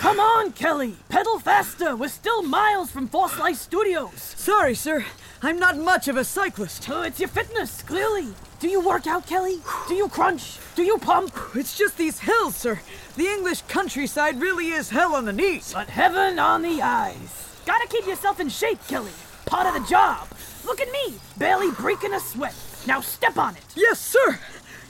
Come on, Kelly! Pedal faster! We're still miles from Four Slice Studios! Sorry, sir. I'm not much of a cyclist. Oh, it's your fitness, clearly. Do you work out, Kelly? Do you crunch? Do you pump? It's just these hills, sir. The English countryside really is hell on the knees. But heaven on the eyes. Gotta keep yourself in shape, Kelly. Part of the job. Look at me, barely breaking a sweat. Now step on it. Yes, sir.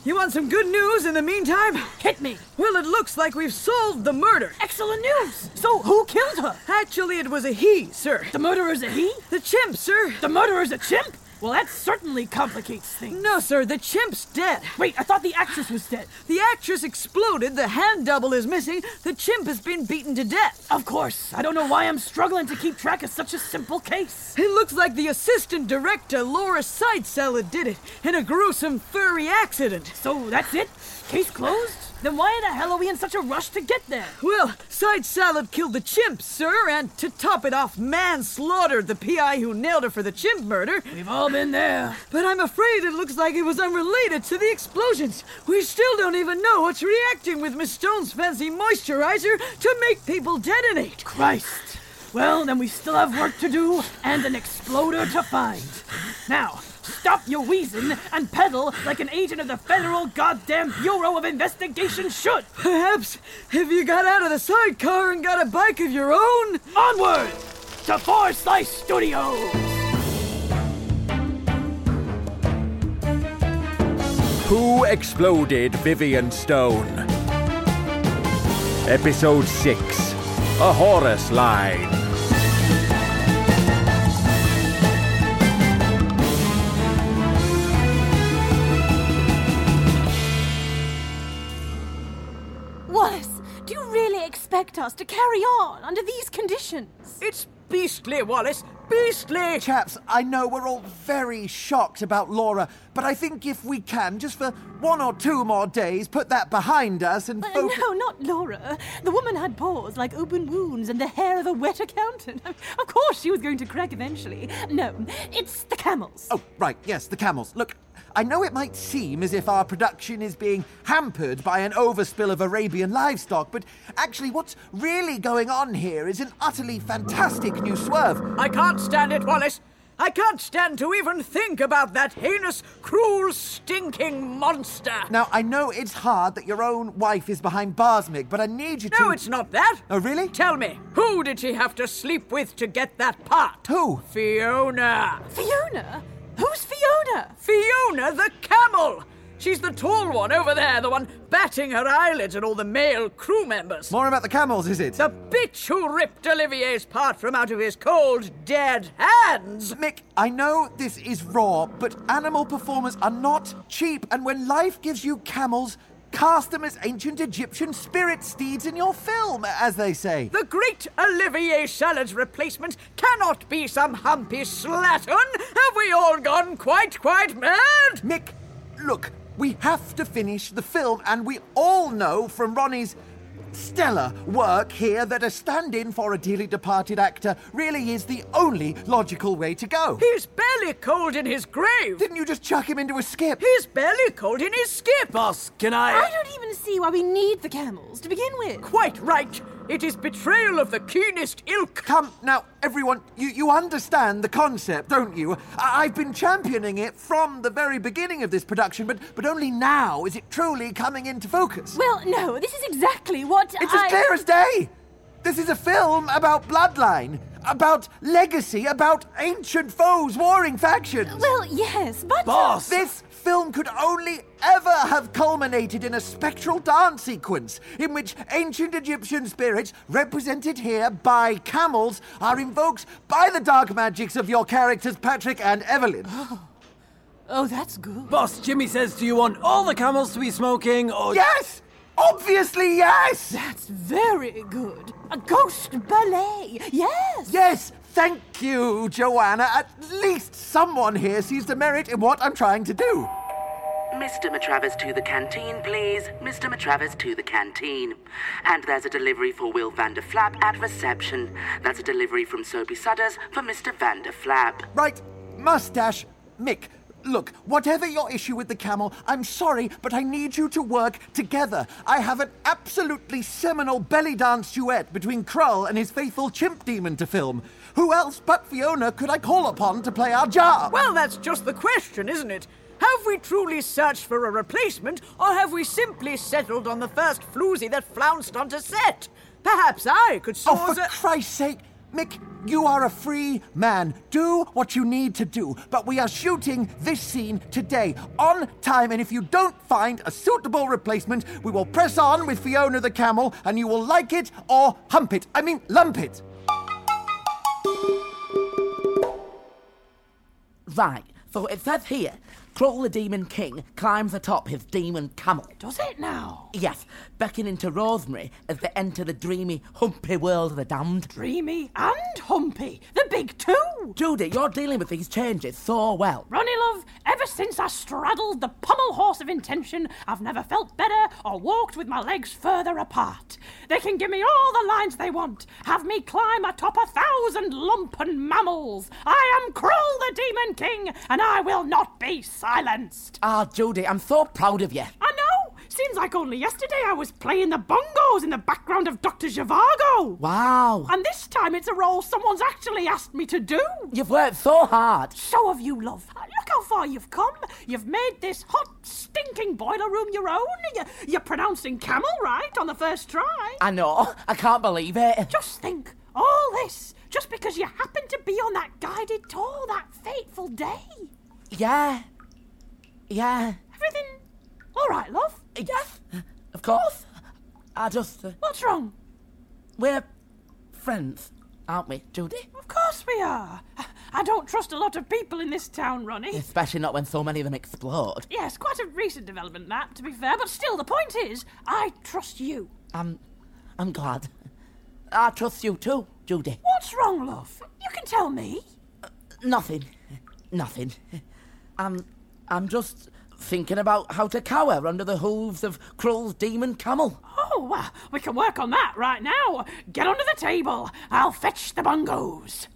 You want some good news in the meantime? Hit me. Well, it looks like we've solved the murder. Excellent news. So who killed her? Actually, it was a he, sir. The murderer's a he? The chimp, sir. The murderer's a chimp? Well, that certainly complicates things. No, sir, the chimp's dead. Wait, I thought the actress was dead. The actress exploded, the hand double is missing, the chimp has been beaten to death. Of course. I don't know why I'm struggling to keep track of such a simple case. It looks like the assistant director, Laura Side Salad, did it in a gruesome furry accident. So that's it? Case closed? Then why the hell are we in such a rush to get there? Well, Side Salad killed the chimp, sir, and to top it off, manslaughtered the PI who nailed her for the chimp murder. We've all been there. But I'm afraid it looks like it was unrelated to the explosions. We still don't even know what's reacting with Miss Stone's fancy moisturizer to make people detonate. Christ. Well, then we still have work to do and an exploder to find. Now, stop your wheezing and pedal like an agent of the Federal Goddamn Bureau of Investigation should. Perhaps if you got out of the sidecar and got a bike of your own. Onward to Four Slice Studios. Who exploded Vivian Stone? Episode 6 A Horus Line. Expect us to carry on under these conditions? It's beastly, Wallace. Beastly. Chaps, I know we're all very shocked about Laura, but I think if we can, just for one or two more days, put that behind us and Uh, focus. no, not Laura. The woman had paws like open wounds and the hair of a wet accountant. Of course she was going to crack eventually. No, it's the camels. Oh, right, yes, the camels. Look, I know it might seem as if our production is being hampered by an overspill of Arabian livestock, but actually, what's really going on here is an utterly fantastic new swerve. I can't stand it, Wallace. I can't stand to even think about that heinous, cruel, stinking monster. Now, I know it's hard that your own wife is behind bars, Mick, but I need you to. No, it's not that. Oh, really? Tell me, who did she have to sleep with to get that part? Who? Fiona. Fiona? Who's Fiona? Fiona the camel. She's the tall one over there, the one batting her eyelids at all the male crew members. More about the camels, is it? The bitch who ripped Olivier's part from out of his cold, dead hands. Mick, I know this is raw, but animal performers are not cheap, and when life gives you camels, cast them as ancient Egyptian spirit steeds in your film, as they say. The great Olivier Salad's replacement cannot be some humpy slattern. Have we all gone quite, quite mad? Mick, look, we have to finish the film, and we all know from Ronnie's stellar work here that a stand in for a dearly departed actor really is the only logical way to go. He's barely cold in his grave. Didn't you just chuck him into a skip? He's barely cold in his skip. Boss, can I I? don't even see why we need the camels to begin with. Quite right. It is betrayal of the keenest ilk. Come, now, everyone, you, you understand the concept, don't you? I- I've been championing it from the very beginning of this production, but, but only now is it truly coming into focus. Well, no, this is exactly what It's I... as clear as day! This is a film about bloodline, about legacy, about ancient foes warring factions. Well, yes, but... Uh, Boss! This film could only ever have culminated in a spectral dance sequence in which ancient Egyptian spirits, represented here by camels, are invoked by the dark magics of your characters Patrick and Evelyn. Oh, oh that's good. Boss, Jimmy says, do you want all the camels to be smoking or. Yes! Obviously, yes! That's very good. A ghost ballet. Yes. Yes! Thank you, Joanna. At least someone here sees the merit in what I'm trying to do. Mr. Matravers to the canteen, please. Mr. Matravers to the canteen. And there's a delivery for Will Van Der Vanderflap at reception. That's a delivery from Soapy Sudders for Mr. Van Der Vanderflap. Right, mustache. Mick, look, whatever your issue with the camel, I'm sorry, but I need you to work together. I have an absolutely seminal belly dance duet between Krull and his faithful chimp demon to film. Who else but Fiona could I call upon to play our job? Well, that's just the question, isn't it? Have we truly searched for a replacement, or have we simply settled on the first floozy that flounced onto set? Perhaps I could Oh, for a... Christ's sake! Mick, you are a free man. Do what you need to do. But we are shooting this scene today, on time, and if you don't find a suitable replacement, we will press on with Fiona the camel, and you will like it or hump it. I mean, lump it. So it says here Krull the Demon King climbs atop his demon camel. Does it now? Yes, beckoning to Rosemary as they enter the dreamy, humpy world of the damned. Dreamy and Humpy. The big two. Judy, you're dealing with these changes so well. Ronnie Love, ever since I straddled the pommel horse of intention, I've never felt better or walked with my legs further apart. They can give me all the lines they want, have me climb atop a thousand lumpen mammals. I am Krull the Demon King, and I will not be silenced. Ah, Judy, I'm so proud of you. I know! Seems like only yesterday I was playing the bongos in the background of Dr. Zhivago. Wow. And this time it's a role someone's actually asked me to do. You've worked so hard. So have you, love. Look how far you've come. You've made this hot, stinking boiler room your own. You- You're pronouncing camel right on the first try. I know. I can't believe it. Just think, all this just because you happened to be on that guided tour that fateful day. Yeah. Yeah. Everything all right, love? Yes. Of course. I just. Uh, What's wrong? we're friends, aren't we, Judy? Of course we are. I don't trust a lot of people in this town, Ronnie. Especially not when so many of them explode. Yes, quite a recent development, that, to be fair, but still, the point is, I trust you. I'm. I'm glad. I trust you too, Judy. What's wrong, love? You can tell me. Nothing. Nothing. I'm. I'm just thinking about how to cower under the hooves of Krull's demon camel. Oh, well, we can work on that right now. Get under the table. I'll fetch the bongos.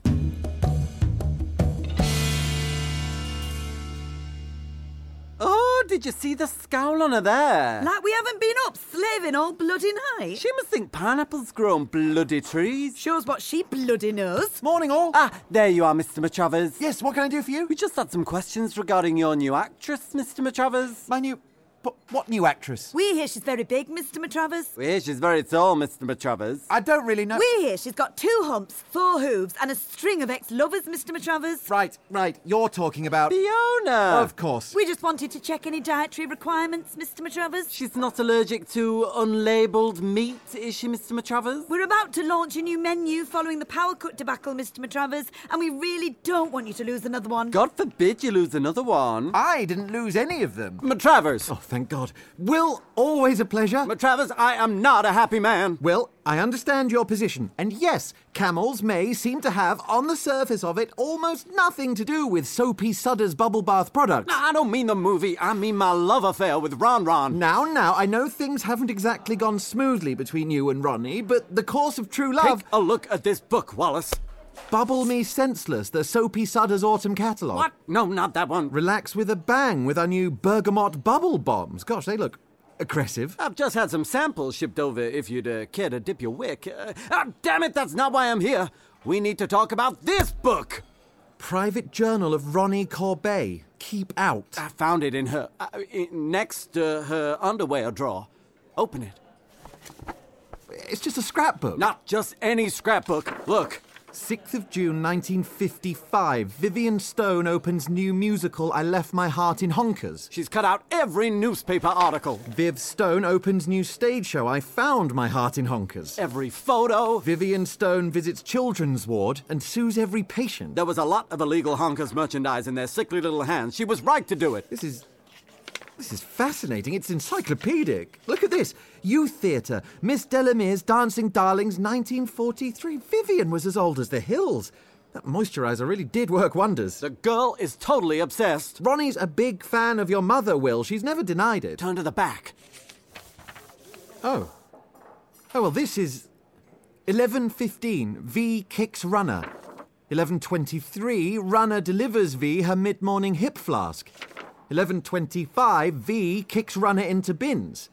Did you see the scowl on her there? Like we haven't been up slaving all bloody night. She must think pineapples grow on bloody trees. Shows what she bloody knows. Morning, all. Ah, there you are, Mr. Matravers. Yes, what can I do for you? We just had some questions regarding your new actress, Mr. Matravers. My new. But what new actress? We hear she's very big, Mr. Matravers. We hear she's very tall, Mr. Matravers. I don't really know. We hear she's got two humps, four hooves, and a string of ex-lovers, Mr. Matravers. Right, right. You're talking about. Fiona! Of course. We just wanted to check any dietary requirements, Mr. Matravers. She's not allergic to unlabelled meat, is she, Mr. Matravers? We're about to launch a new menu following the power cut debacle, Mr. Matravers, and we really don't want you to lose another one. God forbid you lose another one. I didn't lose any of them. Matravers! Oh, thank God. Will, always a pleasure. Matravers, I am not a happy man. Will, I understand your position. And yes, camels may seem to have, on the surface of it, almost nothing to do with Soapy Sudder's bubble bath products. I don't mean the movie, I mean my love affair with Ron Ron. Now, now, I know things haven't exactly gone smoothly between you and Ronnie, but the course of true love. Take a look at this book, Wallace. Bubble Me Senseless, the Soapy Sudder's autumn catalogue. What? No, not that one. Relax with a bang with our new bergamot bubble bombs. Gosh, they look aggressive. I've just had some samples shipped over if you'd uh, care to dip your wick. Uh, ah, damn it, that's not why I'm here. We need to talk about this book. Private Journal of Ronnie Corbet. Keep out. I found it in her, uh, in, next to her underwear drawer. Open it. It's just a scrapbook. Not just any scrapbook. Look, 6th of June 1955. Vivian Stone opens new musical I Left My Heart in Honkers. She's cut out every newspaper article, Viv Stone opens new stage show I Found My Heart in Honkers. every photo. Vivian Stone visits children's ward and sues every patient. There was a lot of illegal honkers merchandise in their sickly little hands. She was right to do it. This is. This is fascinating. It's encyclopedic. Look at this. Youth Theatre. Miss Delamere's Dancing Darlings, 1943. Vivian was as old as the hills. That moisturizer really did work wonders. The girl is totally obsessed. Ronnie's a big fan of your mother, Will. She's never denied it. Turn to the back. Oh. Oh, well, this is 11.15. V kicks runner. 11.23. Runner delivers V her mid-morning hip flask. 11.25. V kicks runner into bins.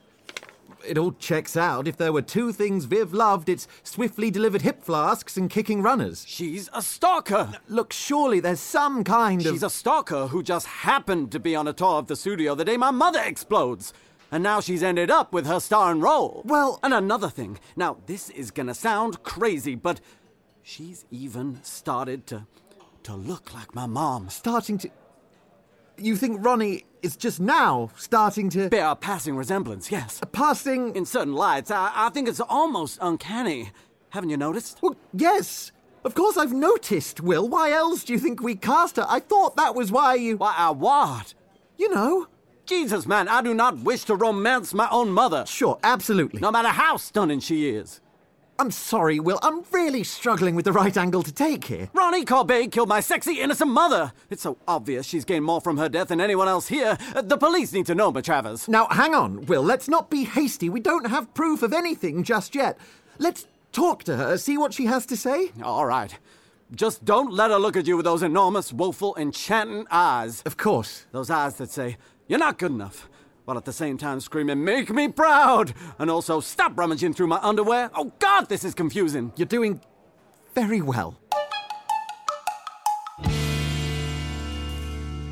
It all checks out. If there were two things Viv loved, it's swiftly delivered hip flasks and kicking runners. She's a stalker. Look, surely there's some kind of... She's a stalker who just happened to be on a tour of the studio the day my mother explodes. And now she's ended up with her star and role. Well- and another thing. Now, this is gonna sound crazy, but she's even started to to look like my mom. starting to... You think Ronnie is just now starting to... Bear a passing resemblance, yes. A passing... In certain lights, I, I think it's almost uncanny. Haven't you noticed? Well, yes. Of course I've noticed, Will. Why else do you think we cast her? I thought that was why you... Why, I what? You know. Jesus, man, I do not wish to romance my own mother. Sure, absolutely. No matter how stunning she is. I'm sorry, Will. I'm really struggling with the right angle to take here. Ronnie Corbett killed my sexy, innocent mother. It's so obvious she's gained more from her death than anyone else here. Uh, the police need to know, Matravers. Now, hang on, Will. Let's not be hasty. We don't have proof of anything just yet. Let's talk to her, see what she has to say. All right. Just don't let her look at you with those enormous, woeful, enchanting eyes. Of course. Those eyes that say, You're not good enough. While at the same time screaming, Make me proud! And also, Stop rummaging through my underwear. Oh, God, this is confusing. You're doing very well.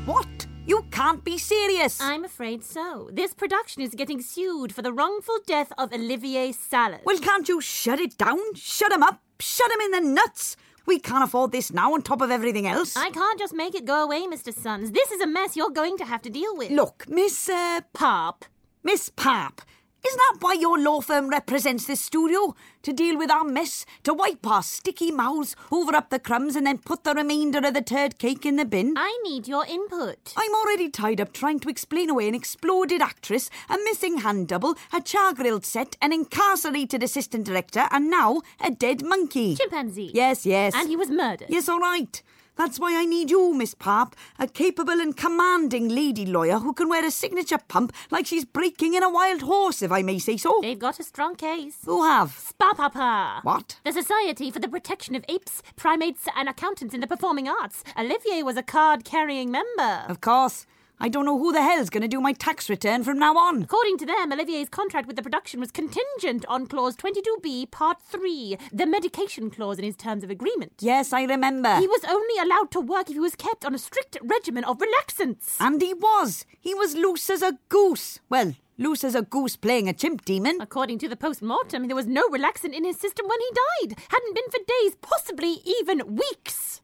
What? You can't be serious. I'm afraid so. This production is getting sued for the wrongful death of Olivier Salad. Well, can't you shut it down? Shut him up. Shut him in the nuts. We can't afford this now on top of everything else. I can't just make it go away, Mr. Sons. This is a mess you're going to have to deal with. Look, Miss uh, Pop. Miss Pap, isn't that why your law firm represents this studio? To deal with our mess, to wipe our sticky mouths, hoover up the crumbs, and then put the remainder of the turd cake in the bin? I need your input. I'm already tied up trying to explain away an exploded actress, a missing hand double, a char grilled set, an incarcerated assistant director, and now a dead monkey. Chimpanzee. Yes, yes. And he was murdered. Yes, all right. That's why I need you, Miss Pap, a capable and commanding lady lawyer who can wear a signature pump like she's breaking in a wild horse, if I may say so. They've got a strong case. Who have? Spapapa. What? The Society for the Protection of Apes, Primates, and Accountants in the Performing Arts. Olivier was a card carrying member. Of course. I don't know who the hell's going to do my tax return from now on. According to them, Olivier's contract with the production was contingent on Clause 22B, Part 3, the medication clause in his terms of agreement. Yes, I remember. He was only allowed to work if he was kept on a strict regimen of relaxants. And he was. He was loose as a goose. Well, loose as a goose playing a chimp demon. According to the post mortem, there was no relaxant in his system when he died. Hadn't been for days, possibly even weeks.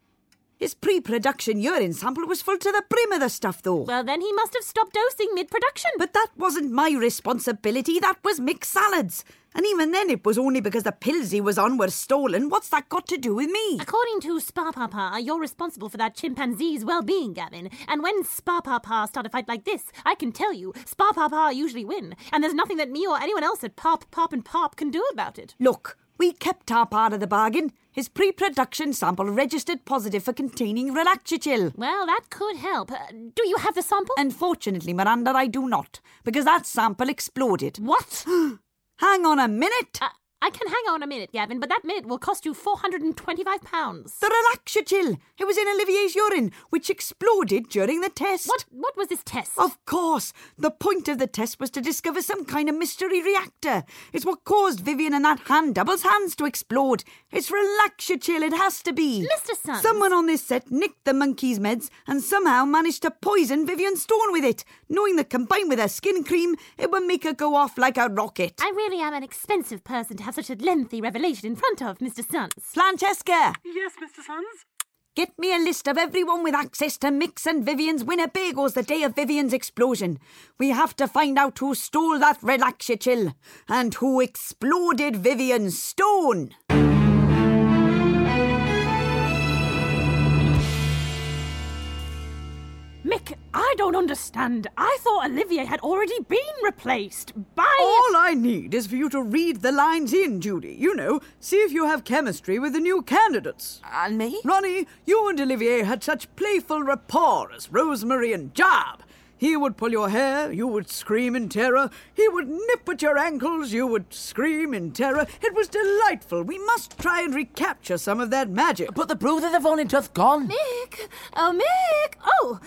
His pre production urine sample was full to the brim of the stuff, though. Well, then he must have stopped dosing mid production. But that wasn't my responsibility, that was Mick Salad's. And even then, it was only because the pills he was on were stolen. What's that got to do with me? According to Spa Papa, you're responsible for that chimpanzee's well being, Gavin. And when Spa Papa start a fight like this, I can tell you, Spa Papa usually win. And there's nothing that me or anyone else at Pop, Pop, and Pop can do about it. Look, we kept our part of the bargain. His pre production sample registered positive for containing Relaxachill. Well, that could help. Uh, do you have the sample? Unfortunately, Miranda, I do not, because that sample exploded. What? Hang on a minute. Uh, I can hang on a minute, Gavin, but that minute will cost you £425. The Relaxachill. It was in Olivier's urine, which exploded during the test. What, what was this test? Of course. The point of the test was to discover some kind of mystery reactor. It's what caused Vivian and that hand double's hands to explode. It's Relaxachill. it has to be. Mr. Sons. Someone on this set nicked the monkey's meds and somehow managed to poison Vivian Stone with it, knowing that combined with her skin cream, it would make her go off like a rocket. I really am an expensive person to have such a lengthy revelation in front of, Mr. Sons. Francesca, Yes, Mr. Sons? get me a list of everyone with access to Mick's and Vivian's Winnebagos the day of Vivian's explosion. We have to find out who stole that Relaxachill and who exploded Vivian's stone. Mick, I don't understand. I thought Olivier had already been replaced by. All I need is for you to read the lines in, Judy. You know, see if you have chemistry with the new candidates. And me? Ronnie, you and Olivier had such playful rapport as Rosemary and Job. He would pull your hair, you would scream in terror. He would nip at your ankles, you would scream in terror. It was delightful. We must try and recapture some of that magic. But the bruises have only just gone. Mick! Oh, Mick! Oh!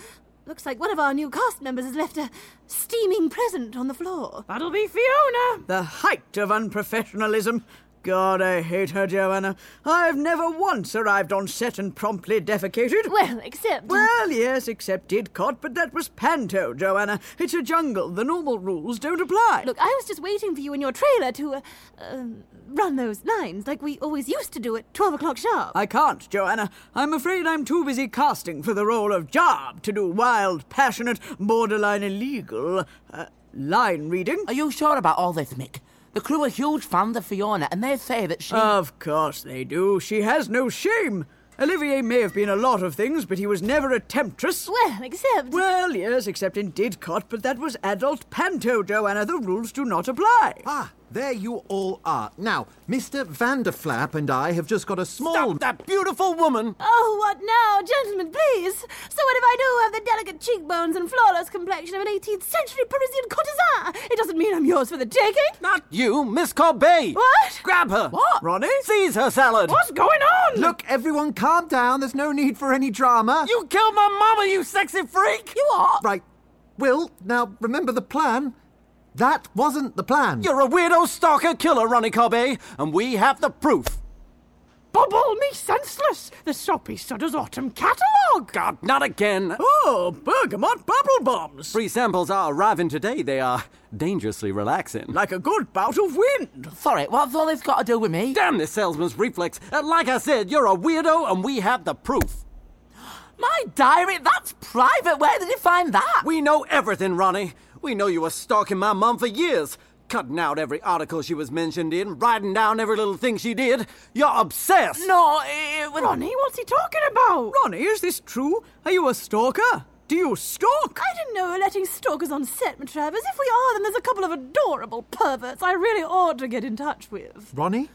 Looks like one of our new cast members has left a steaming present on the floor. That'll be Fiona. The height of unprofessionalism. God, I hate her, Joanna. I've never once arrived on set and promptly defecated. Well, except. Well, yes, except Didcot, but that was panto, Joanna. It's a jungle. The normal rules don't apply. Look, I was just waiting for you in your trailer to uh, uh, run those lines like we always used to do at 12 o'clock sharp. I can't, Joanna. I'm afraid I'm too busy casting for the role of Job to do wild, passionate, borderline illegal uh, line reading. Are you sure about all this, Mick? The crew are huge fans of Fiona, and they say that she. Of course they do. She has no shame. Olivier may have been a lot of things, but he was never a temptress. Well, except. Well, yes, except in Didcot, but that was adult panto, Joanna. The rules do not apply. Ah, there you all are. Now, Mr. Vanderflap and I have just got a small. Stop that beautiful woman! Oh, what now? Gentlemen, please! So what if I do have the delicate cheekbones and flawless complexion of an 18th century Parisian courtesan? It doesn't mean I'm yours for the taking. Not you, Miss Corbet! What? Grab her! What? Ronnie? Seize her salad! What's going on? Look, everyone, calm down. There's no need for any drama. You killed my mama, you sexy freak! You are. Right. Will, now remember the plan. That wasn't the plan. You're a weirdo stalker killer, Ronnie Corbet, and we have the proof. Bubble me senseless. The Soapy Sudders Autumn Catalogue. God, not again. Oh, bergamot bubble bombs. Free samples are arriving today. They are dangerously relaxing. Like a good bout of wind. Sorry, what's all this got to do with me? Damn this salesman's reflex. Uh, like I said, you're a weirdo, and we have the proof. My diary? That's private. Where did you find that? We know everything, Ronnie. We know you were stalking my mum for years. Cutting out every article she was mentioned in, writing down every little thing she did. You're obsessed. No, it was. Ronnie, what's he talking about? Ronnie, is this true? Are you a stalker? Do you stalk? I didn't know we're letting stalkers on set, Matravers. If we are, then there's a couple of adorable perverts I really ought to get in touch with. Ronnie?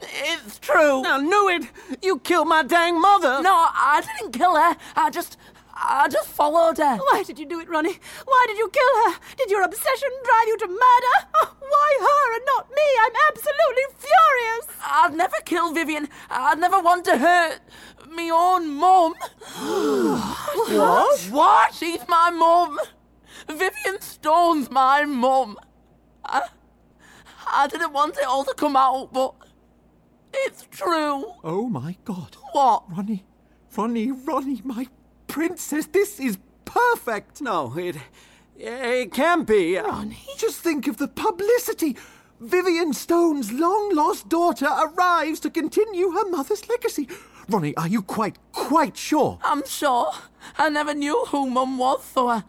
It's true. I knew it. You killed my dang mother. No, I didn't kill her. I just. I just followed her. Why did you do it, Ronnie? Why did you kill her? Did your obsession drive you to murder? Oh, why her and not me? I'm absolutely furious. I'd never kill Vivian. I'd never want to hurt me own mum. What? What? She's my mum. Vivian Stone's my mum. I, I didn't want it all to come out, but it's true. Oh my god. What? Ronnie, Ronnie, Ronnie, my princess, this is perfect. No, it. It can't be. Ronnie? Just think of the publicity. Vivian Stone's long lost daughter arrives to continue her mother's legacy. Ronnie, are you quite, quite sure? I'm sure. I never knew who Mum was, so I,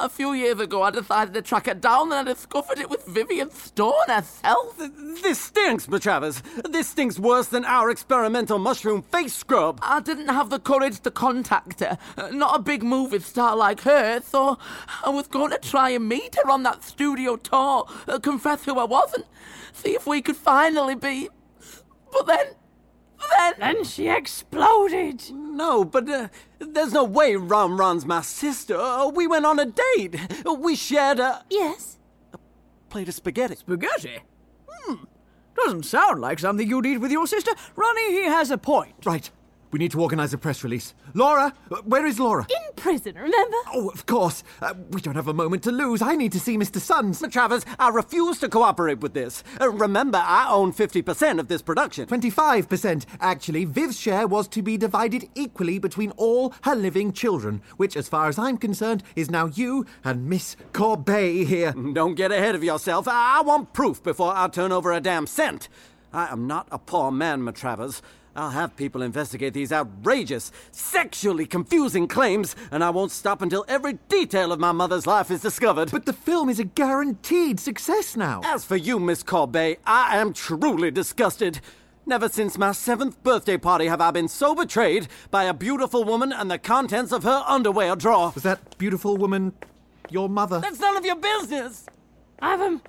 a few years ago I decided to track her down and I discovered it was Vivian Stone herself. This stinks, Matravers. This stinks worse than our experimental mushroom face scrub. I didn't have the courage to contact her. Not a big movie star like her, so I was going to try and meet her on that studio tour, uh, confess who I was, and see if we could finally be. But then. Then. Then she exploded. No, but uh, there's no way Ron Ron's my sister. Uh, we went on a date. We shared a Yes? A plate of spaghetti. Spaghetti? Hmm. Doesn't sound like something you'd eat with your sister. Ronnie, he has a point. Right. We need to organise a press release. Laura, uh, where is Laura? In prison, remember? Oh, of course. Uh, we don't have a moment to lose. I need to see Mr. Sons. Travers, I refuse to cooperate with this. Uh, remember, I own 50% of this production. 25%. Actually, Viv's share was to be divided equally between all her living children, which, as far as I'm concerned, is now you and Miss Corbet here. Don't get ahead of yourself. I want proof before I turn over a damn cent. I am not a poor man, Matravers. I'll have people investigate these outrageous, sexually confusing claims, and I won't stop until every detail of my mother's life is discovered. But the film is a guaranteed success now. As for you, Miss Corbet, I am truly disgusted. Never since my seventh birthday party have I been so betrayed by a beautiful woman and the contents of her underwear drawer. Was that beautiful woman your mother? That's none of your business. I've um,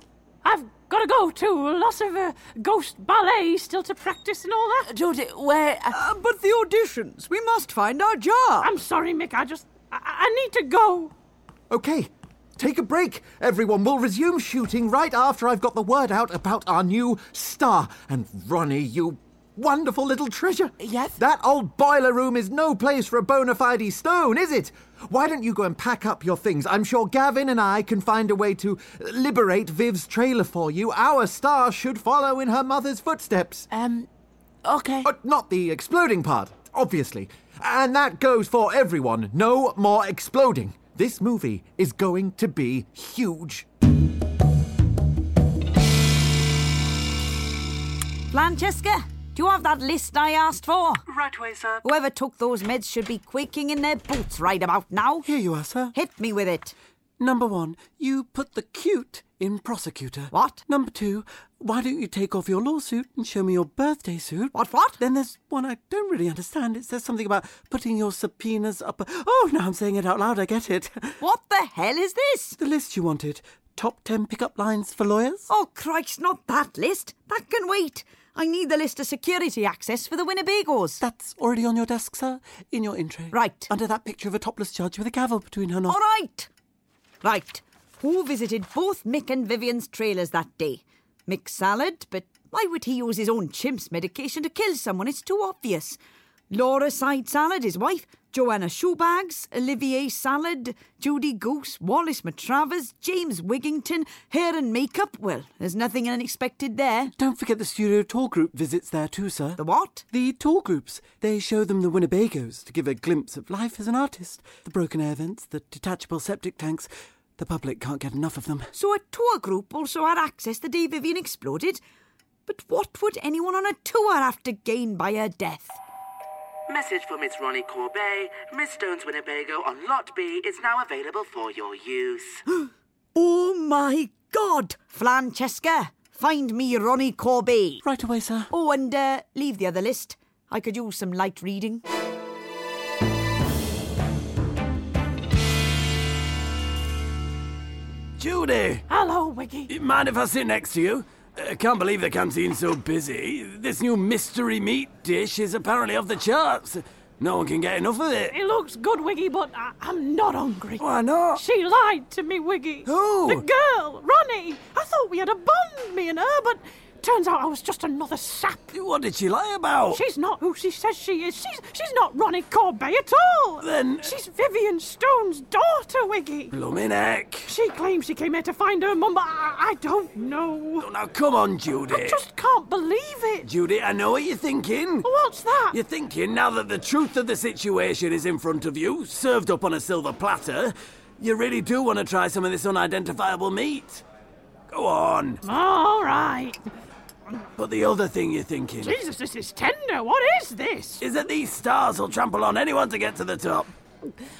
I've got to go too. Lots of uh, ghost ballet still to practice and all that. Judy, where? Uh, but the auditions. We must find our job. I'm sorry, Mick. I just I, I need to go. Okay, take a break. Everyone will resume shooting right after I've got the word out about our new star. And Ronnie, you wonderful little treasure. Yes? That old boiler room is no place for a bona fide stone, is it? Why don't you go and pack up your things? I'm sure Gavin and I can find a way to liberate Viv's trailer for you. Our star should follow in her mother's footsteps. Um, okay. But not the exploding part, obviously. And that goes for everyone. No more exploding. This movie is going to be huge. Francesca, do you have that list I asked for? Right way, sir. Whoever took those meds should be quaking in their boots right about now. Here you are, sir. Hit me with it. Number one, you put the cute in prosecutor. What? Number two, why don't you take off your lawsuit and show me your birthday suit? What, what? Then there's one I don't really understand. It says something about putting your subpoenas up. Oh, now I'm saying it out loud. I get it. What the hell is this? The list you wanted. Top 10 pickup lines for lawyers? Oh, Christ, not that list. That can wait. I need the list of security access for the Winnebagos. That's already on your desk, sir, in your intro. Right. Under that picture of a topless judge with a gavel between her All nostrils. right. Right. Who visited both Mick and Vivian's trailers that day? Mick Salad, but why would he use his own chimp's medication to kill someone? It's too obvious. Laura Side Salad, his wife, Joanna Shoebags, Olivier Salad, Judy Goose, Wallace Matravers, James Wigington, hair and makeup. Well, there's nothing unexpected there. Don't forget the studio tour group visits there too, sir. The what? The tour groups. They show them the Winnebagos to give a glimpse of life as an artist. The broken air vents, the detachable septic tanks. The public can't get enough of them. So a tour group also had access the day Vivian exploded? But what would anyone on a tour have to gain by her death? Message for Miss Ronnie Corbet. Miss Stone's Winnebago on Lot B is now available for your use. Oh my God! Francesca, find me Ronnie Corbet. Right away, sir. Oh, and uh, leave the other list. I could use some light reading. Judy! Hello, Wiggy. Mind if I sit next to you? I can't believe the canteen's so busy. This new mystery meat dish is apparently off the charts. No one can get enough of it. It looks good, Wiggy, but I- I'm not hungry. Why not? She lied to me, Wiggy. Who? The girl, Ronnie. I thought we had a bond, me and her, but turns out I was just another sap. What did she lie about? She's not who she says she is. She's she's not Ronnie Corbet at all. Then- she's Vivian Stone's daughter, Wiggy. Bloomin' heck. She claims she came here to find her mum, but I, I don't know. Oh, now come on, Judy. I just can't believe it. Judy, I know what you're thinking. What's that? You're thinking now that the truth of the situation is in front of you, served up on a silver platter, you really do want to try some of this unidentifiable meat. Go on. All right. But the other thing you're thinking Jesus, this is tender. What is this? is that these stars will trample on anyone to get to the top.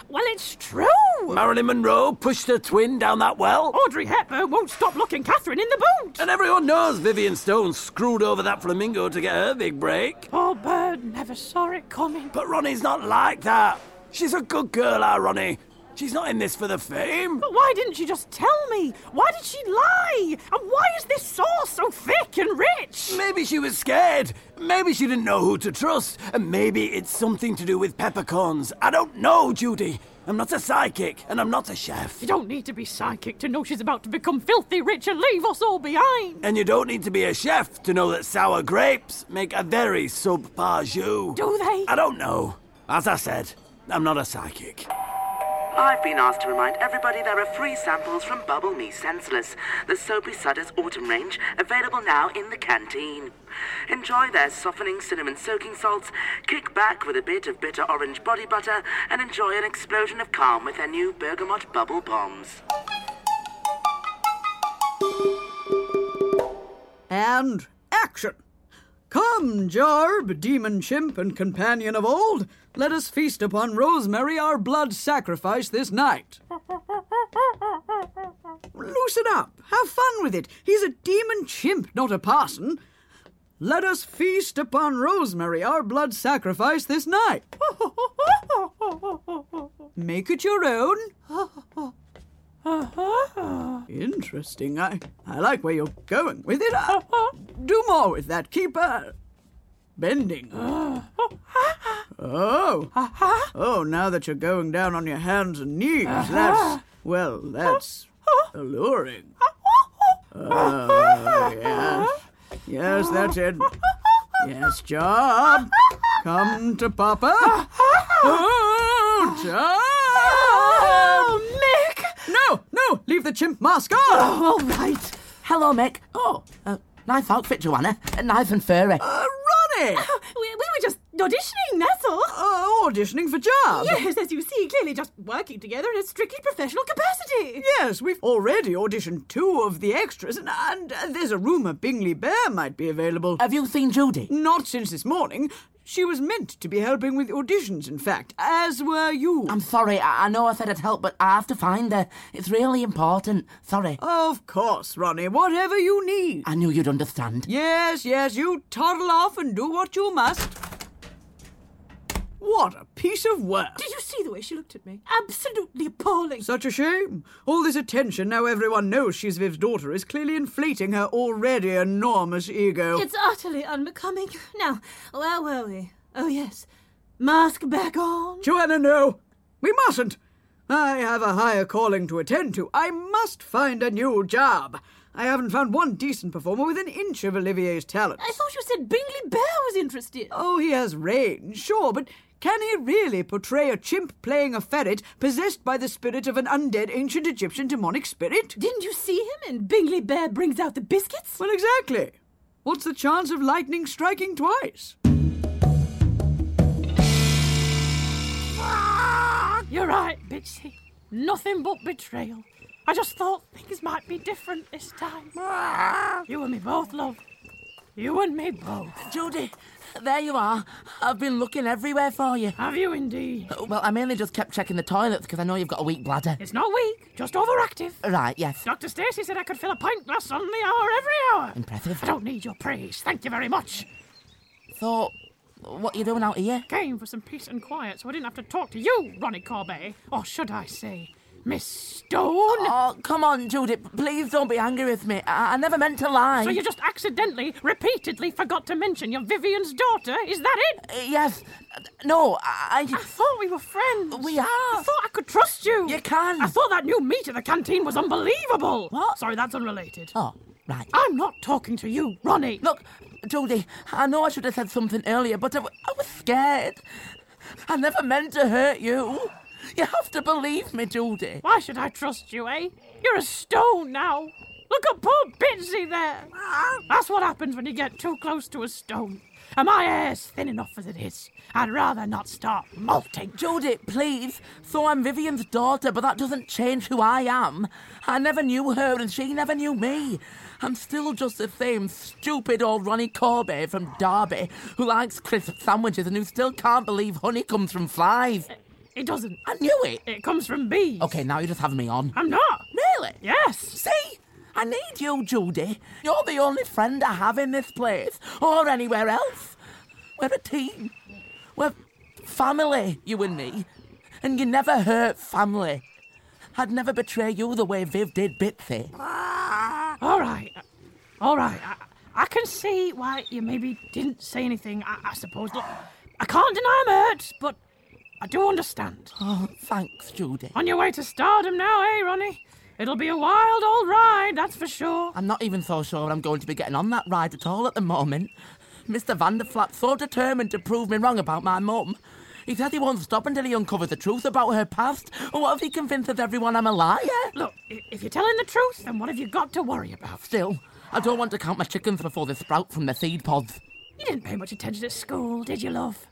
Well, it's true. Marilyn Monroe pushed her twin down that well. Audrey Hepburn won't stop looking Katharine in the boot. And everyone knows Vivian Stone screwed over that flamingo to get her big break. Poor bird never saw it coming. But Ronnie's not like that. She's a good girl, our Ronnie. She's not in this for the fame. But why didn't she just tell me? Why did she lie? And why is this sauce so thick and rich? Maybe she was scared. Maybe she didn't know who to trust. And maybe it's something to do with peppercorns. I don't know, Judy. I'm not a psychic, and I'm not a chef. You don't need to be psychic to know she's about to become filthy rich and leave us all behind. And you don't need to be a chef to know that sour grapes make a very subpar jus. Do they? I don't know. As I said, I'm not a psychic. I've been asked to remind everybody there are free samples from Bubble Me Senseless, the Soapy Sudders autumn range, available now in the canteen. Enjoy their softening cinnamon soaking salts, kick back with a bit of bitter orange body butter, and enjoy an explosion of calm with their new bergamot bubble bombs. And action! Come, Jarb, demon chimp and companion of old, let us feast upon Rosemary, our blood sacrifice this night. Loosen up, have fun with it. He's a demon chimp, not a parson. Let us feast upon Rosemary, our blood sacrifice this night. Make it your own. Uh-huh. Interesting. I, I like where you're going with it. Uh, do more with that. Keep uh, bending. Uh-huh. Oh. Uh-huh. Oh, now that you're going down on your hands and knees, that's, well, that's alluring. Oh, yes. Yes, that's it. Yes, Job. Come to Papa. Oh, Job. Oh! No, leave the chimp mask on. Oh, all right. Hello, Mick. Oh, uh, nice outfit, Joanna. Uh, nice and furry. Uh, Ronnie! We, we were just auditioning, that's all. Uh, auditioning for jobs? Yes, as you see, clearly just working together in a strictly professional capacity. Yes, we've already auditioned two of the extras, and, and uh, there's a rumour Bingley Bear might be available. Have you seen Judy? Not since this morning. She was meant to be helping with auditions, in fact, as were you. I'm sorry, I, I know I said I'd help, but I have to find her. It's really important. Sorry. Of course, Ronnie, whatever you need. I knew you'd understand. Yes, yes, you toddle off and do what you must. What a piece of work. Did you see the way she looked at me? Absolutely appalling. Such a shame. All this attention, now everyone knows she's Viv's daughter, is clearly inflating her already enormous ego. It's utterly unbecoming. Now, where were we? Oh, yes. Mask back on. Joanna, no. We mustn't. I have a higher calling to attend to. I must find a new job. I haven't found one decent performer with an inch of Olivier's talent. I thought you said Bingley Bear was interested. Oh, he has range, sure, but can he really portray a chimp playing a ferret possessed by the spirit of an undead ancient Egyptian demonic spirit? Didn't you see him in Bingley Bear Brings Out the Biscuits? Well, exactly. What's the chance of lightning striking twice? You're right, Bitsy. Nothing but betrayal. I just thought things might be different this time. You and me both, love. You and me both. Judy, there you are. I've been looking everywhere for you. Have you indeed? Uh, well, I mainly just kept checking the toilets because I know you've got a weak bladder. It's not weak, just overactive. Right, yes. Dr. Stacy said I could fill a pint glass on the hour every hour. Impressive. I don't need your praise. Thank you very much. So, what are you doing out here? Came for some peace and quiet so I didn't have to talk to you, Ronnie Corbet. Or should I say, Miss Stone? Oh, come on, Judy. Please don't be angry with me. I, I never meant to lie. So you just accidentally, repeatedly forgot to mention your Vivian's daughter? Is that it? Uh, yes. No, I. I thought we were friends. We are. I thought I could trust you. You can. I thought that new meat at the canteen was unbelievable. What? Sorry, that's unrelated. Oh, right. I'm not talking to you, Ronnie. Look, Judy, I know I should have said something earlier, but I, w- I was scared. I never meant to hurt you. You have to believe me, Judy. Why should I trust you, eh? You're a stone now. Look at poor Bitsy there. That's what happens when you get too close to a stone. And my hair's thin enough as it is. I'd rather not start molting. Judy, please. So I'm Vivian's daughter, but that doesn't change who I am. I never knew her, and she never knew me. I'm still just the same stupid old Ronnie Corbet from Derby who likes crisp sandwiches and who still can't believe honey comes from flies. It doesn't. I knew it. It comes from bees. Okay, now you're just having me on. I'm not. Really? Yes. See? I need you, Judy. You're the only friend I have in this place or anywhere else. We're a team. We're family, you and me. And you never hurt family. I'd never betray you the way Viv did Bitsy. Ah. All right. All right. I, I can see why you maybe didn't say anything, I, I suppose. Look, I can't deny I'm hurt, but I do understand. Oh, thanks, Judy. On your way to stardom now, eh, Ronnie? It'll be a wild old ride, that's for sure. I'm not even so sure I'm going to be getting on that ride at all at the moment. Mr. Vanderflap's so determined to prove me wrong about my mum. He said he won't stop until he uncovers the truth about her past. Or what if he convinces everyone I'm a liar? Look, if you're telling the truth, then what have you got to worry about? Still, I don't want to count my chickens before they sprout from their seed pods. You didn't pay much attention at school, did you, love?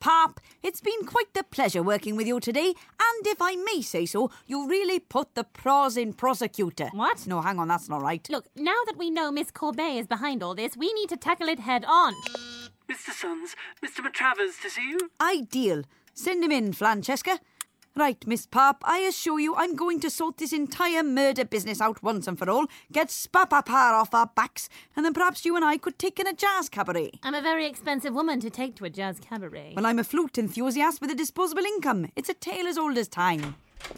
Pop, it's been quite the pleasure working with you today, and if I may say so, you really put the pros in prosecutor. What? No, hang on, that's not right. Look, now that we know Miss Corbet is behind all this, we need to tackle it head on. Mr. Sons, Mr. Matravers to see you. Ideal. Send him in, Francesca. Right, Miss Pop, I assure you I'm going to sort this entire murder business out once and for all, get Spapapar off our backs, and then perhaps you and I could take in a jazz cabaret. I'm a very expensive woman to take to a jazz cabaret. Well, I'm a flute enthusiast with a disposable income. It's a tale as old as time.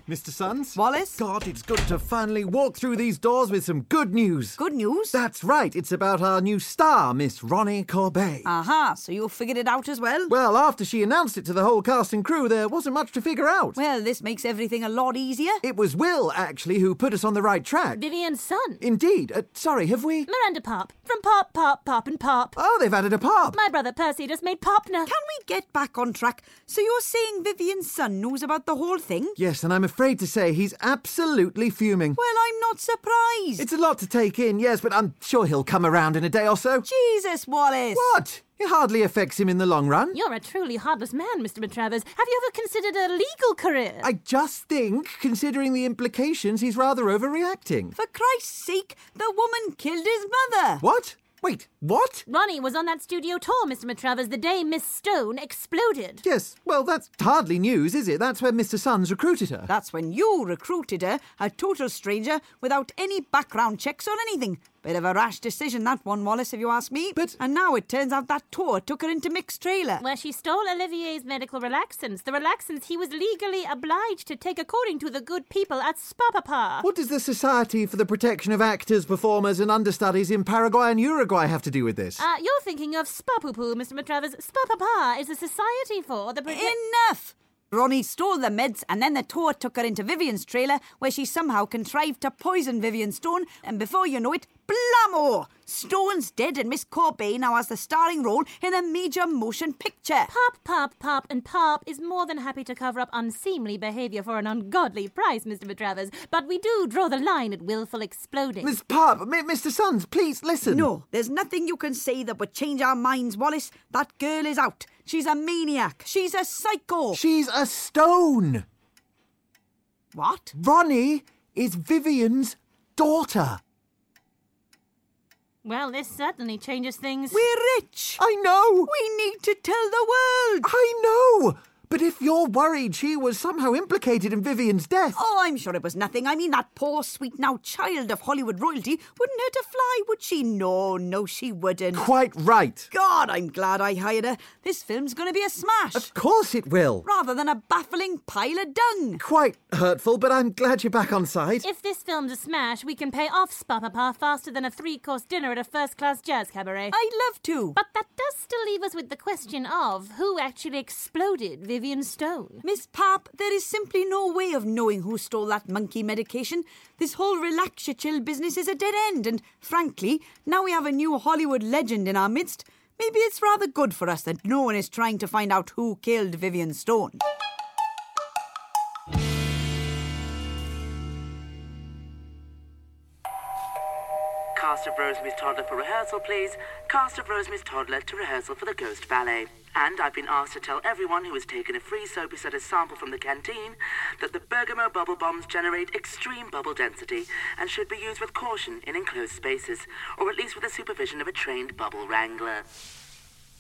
Mr. Sons? Wallace? God, it's good to finally walk through these doors with some good news. Good news? That's right. It's about our new star, Miss Ronnie Corbet. Aha, so you figured it out as well? Well, after she announced it to the whole cast and crew, there wasn't much to figure out. Well, this makes everything a lot easier. It was Will, actually, who put us on the right track. Vivian's son. Indeed. Uh, sorry, have we? Miranda Pop. From Pop, Pop, Pop, and Pop. Oh, they've added a pop. My brother Percy just made Popner. Can we get back on track? So you're saying Vivian's son knows about the whole thing? Yes, and I'm afraid to say he's absolutely fuming. Well, I'm not surprised. It's a lot to take in, yes, but I'm sure he'll come around in a day or so. Jesus, Wallace. What? It hardly affects him in the long run. You're a truly heartless man, Mr. Matravers. Have you ever considered a legal career? I just think, considering the implications, he's rather overreacting. For Christ's sake, the woman killed his mother. What? Wait, what? Ronnie was on that studio tour, Mr. Matravers, the day Miss Stone exploded. Yes, well, that's hardly news, is it? That's when Mr. Sons recruited her. That's when you recruited her, a total stranger, without any background checks or anything. Bit of a rash decision, that one, Wallace, if you ask me. But- And now it turns out that tour took her into Mick's trailer. Where she stole Olivier's medical relaxants, the relaxants he was legally obliged to take according to the good people at Spapapa. What does the Society for the Protection of Actors, Performers and Understudies in Paraguay and Uruguay have to do with this? Uh, you're thinking of Spapupu, Mr. Matravers. Spapapa is a society for the... prote- Enough! Ronnie stole the meds and then the tour took her into Vivian's trailer where she somehow contrived to poison Vivian Stone and before you know it, blammo! Stone's dead and Miss Corby now has the starring role in a major motion picture. Pop, Pop, Pop, and Pop is more than happy to cover up unseemly behaviour for an ungodly price, Mr. Matravers, but we do draw the line at willful exploding. Miss Pop, M- Mr. Sons, please listen. No, there's nothing you can say that would change our minds, Wallace. That girl is out. She's a maniac. She's a psycho. She's a stone. what? Ronnie is Vivian's daughter. Well, this certainly changes things. We're rich. I know. We need to tell the world. I know. But if you're worried she was somehow implicated in Vivian's death. Oh, I'm sure it was nothing. I mean, that poor, sweet now child of Hollywood royalty wouldn't hurt a fly, would she? No, no, she wouldn't. Quite right. God, I'm glad I hired her. This film's going to be a smash. Of course it will. Rather than a baffling pile of dung. Quite hurtful, but I'm glad you're back on side. If this film's a smash, we can pay off Spapapa faster than a three-course dinner at a first-class jazz cabaret. I'd love to. But that does still leave us with the question of who actually exploded Vivian Stone. Miss Pop, there is simply no way of knowing who stole that monkey medication. This whole Relaxachill business is a dead end, and frankly, now we have a new Hollywood legend in our midst. Maybe it's rather good for us that no one is trying to find out who killed Vivian Stone. Cast of Rosemary's Toddler for rehearsal, please. Cast of Rosemary's Toddler to rehearsal for the Ghost Ballet. And I've been asked to tell everyone who has taken a free Soapy Sutter sample from the canteen that the bergamot bubble bombs generate extreme bubble density and should be used with caution in enclosed spaces, or at least with the supervision of a trained bubble wrangler.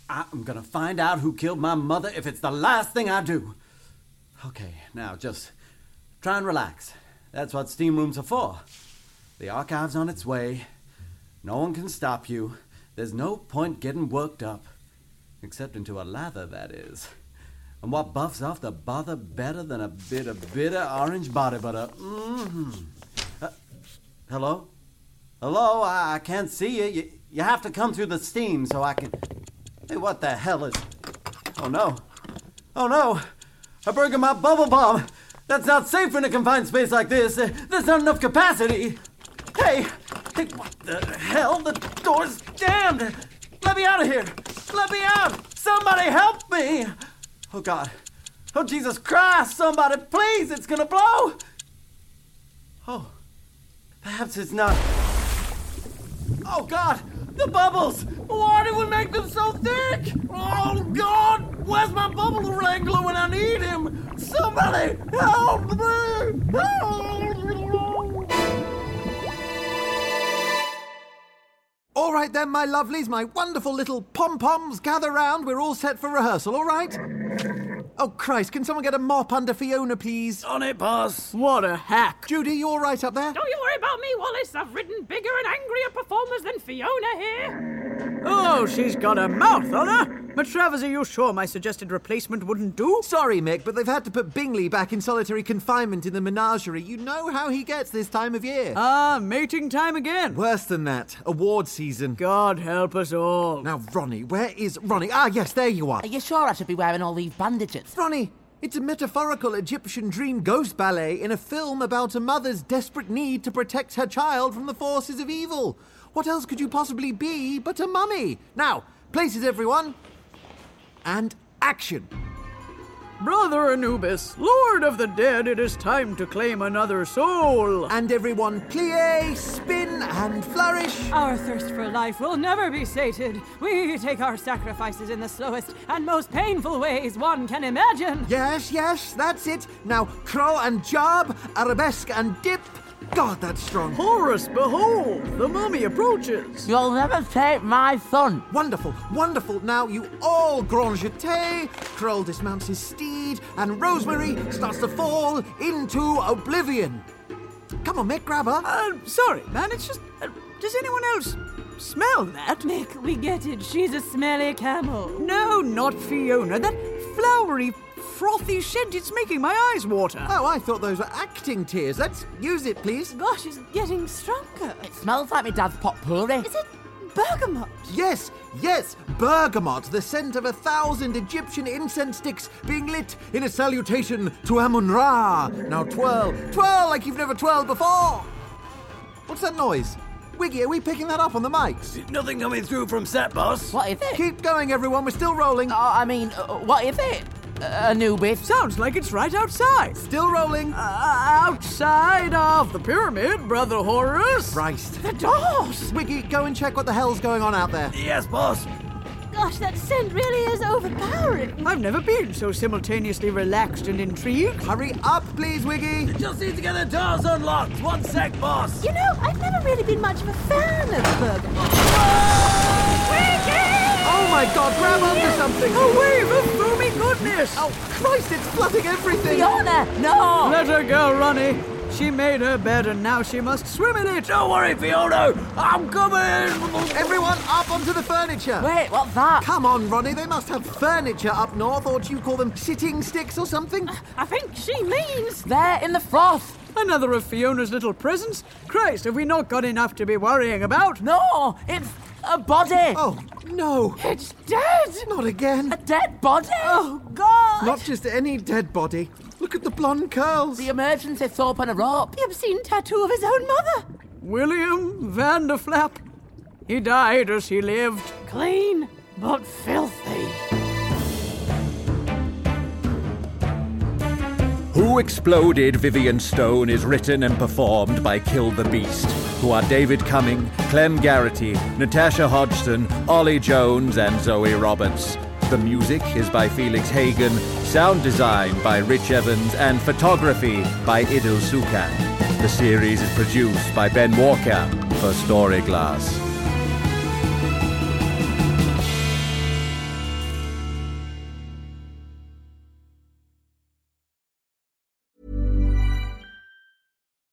I'm gonna find out who killed my mother if it's the last thing I do. Okay, now just try and relax. That's what steam rooms are for. The archive's on its way. No one can stop you. There's no point getting worked up. Except into a lather, that is. And what buffs off the bother better than a bit of bitter orange body butter? Mm-hmm. Uh, hello? Hello? I, I can't see you. you. You have to come through the steam so I can. Hey, what the hell is. Oh no. Oh no! I A bergamot bubble bomb! That's not safe in a confined space like this. Uh, There's not enough capacity. Hey! Hey, what the hell? The door's jammed! Let me out of here! Let me out! Somebody help me! Oh God. Oh Jesus Christ! Somebody, please! It's gonna blow! Oh. Perhaps it's not. Oh God! The bubbles! Why do we make them so thick? Oh God! Where's my bubble wrangler when I need him? Somebody help me! Help! All right then, my lovelies, my wonderful little pom poms, gather round. We're all set for rehearsal, all right? Oh, Christ, can someone get a mop under Fiona, please? On it, boss. What a hack. Judy, you all right up there? Don't you worry about me, Wallace. I've ridden bigger and angrier performers than Fiona here. Oh, she's got a mouth on her. Matravers, are you sure my suggested replacement wouldn't do? Sorry, Mick, but they've had to put Bingley back in solitary confinement in the menagerie. You know how he gets this time of year. Ah, mating time again. Worse than that, award season. God help us all. Now, Ronnie, where is Ronnie? Ah, yes, there you are. Are you sure I should be wearing all these bandages? Ronnie, it's a metaphorical Egyptian dream ghost ballet in a film about a mother's desperate need to protect her child from the forces of evil. What else could you possibly be but a mummy? Now, places everyone. And action. Brother Anubis, Lord of the Dead, it is time to claim another soul. And everyone plie, spin, and flourish. Our thirst for life will never be sated. We take our sacrifices in the slowest and most painful ways one can imagine. Yes, yes, that's it. Now, crawl and job, arabesque and dip. God, that's strong. Horus, behold, the mummy approaches. You'll never take my son. Wonderful, wonderful. Now you all grand jeté. Kroll dismounts his steed, and Rosemary starts to fall into oblivion. Come on, Mick, grab her. Uh, sorry, man, it's just. Uh, does anyone else smell that? Mick, we get it. She's a smelly camel. No, not Fiona. That flowery, frothy scent, it's making my eyes water. Oh, I thought those were acting tears. Let's use it, please. Gosh, it's getting stronger. It smells like my dad's potpourri. Is it bergamot? Yes, yes, bergamot, the scent of a thousand Egyptian incense sticks being lit in a salutation to Amun Ra. Now twirl, twirl like you've never twirled before. What's that noise? Wiggy, are we picking that up on the mics? Nothing coming through from set, boss. What is it? Keep going, everyone. We're still rolling. Oh, I mean, uh, what is it? Uh, Anubis. Sounds like it's right outside. Still rolling. Uh, outside of the pyramid, Brother Horus. Christ. The doors! Wiggy, go and check what the hell's going on out there. Yes, boss. Gosh, that scent really is overpowering. I've never been so simultaneously relaxed and intrigued. Hurry up, please, Wiggy. Just need to get the doors unlocked. One sec, boss. You know, I've never really been much of a fan of bergamot. Oh my god, grab onto something. A wave of foamy goodness. Oh, Christ, it's flooding everything. Fiona, no! Let her go, Ronnie. She made her bed and now she must swim in it. Don't worry, Fiona. I'm coming. Everyone up onto the furniture. Wait, what's that? Come on, Ronnie, they must have furniture up north, or do you call them sitting sticks or something? I think she means. There in the froth. Another of Fiona's little presents? Christ, have we not got enough to be worrying about? No, it's a body. Oh, no. It's dead! Not again. A dead body. Oh, God! Not just any dead body. Look at the blonde curls. The emergency soap and a rope. The obscene tattoo of his own mother. William Vanderflap. He died as he lived. Clean, but filthy. Who Exploded Vivian Stone is written and performed by Kill the Beast, who are David Cumming, Clem Garritty, Natasha Hodgson, Ollie Jones, and Zoe Roberts. The music is by Felix Hagan, sound design by Rich Evans, and photography by Idil Sukan. The series is produced by Ben Walker for Storyglass.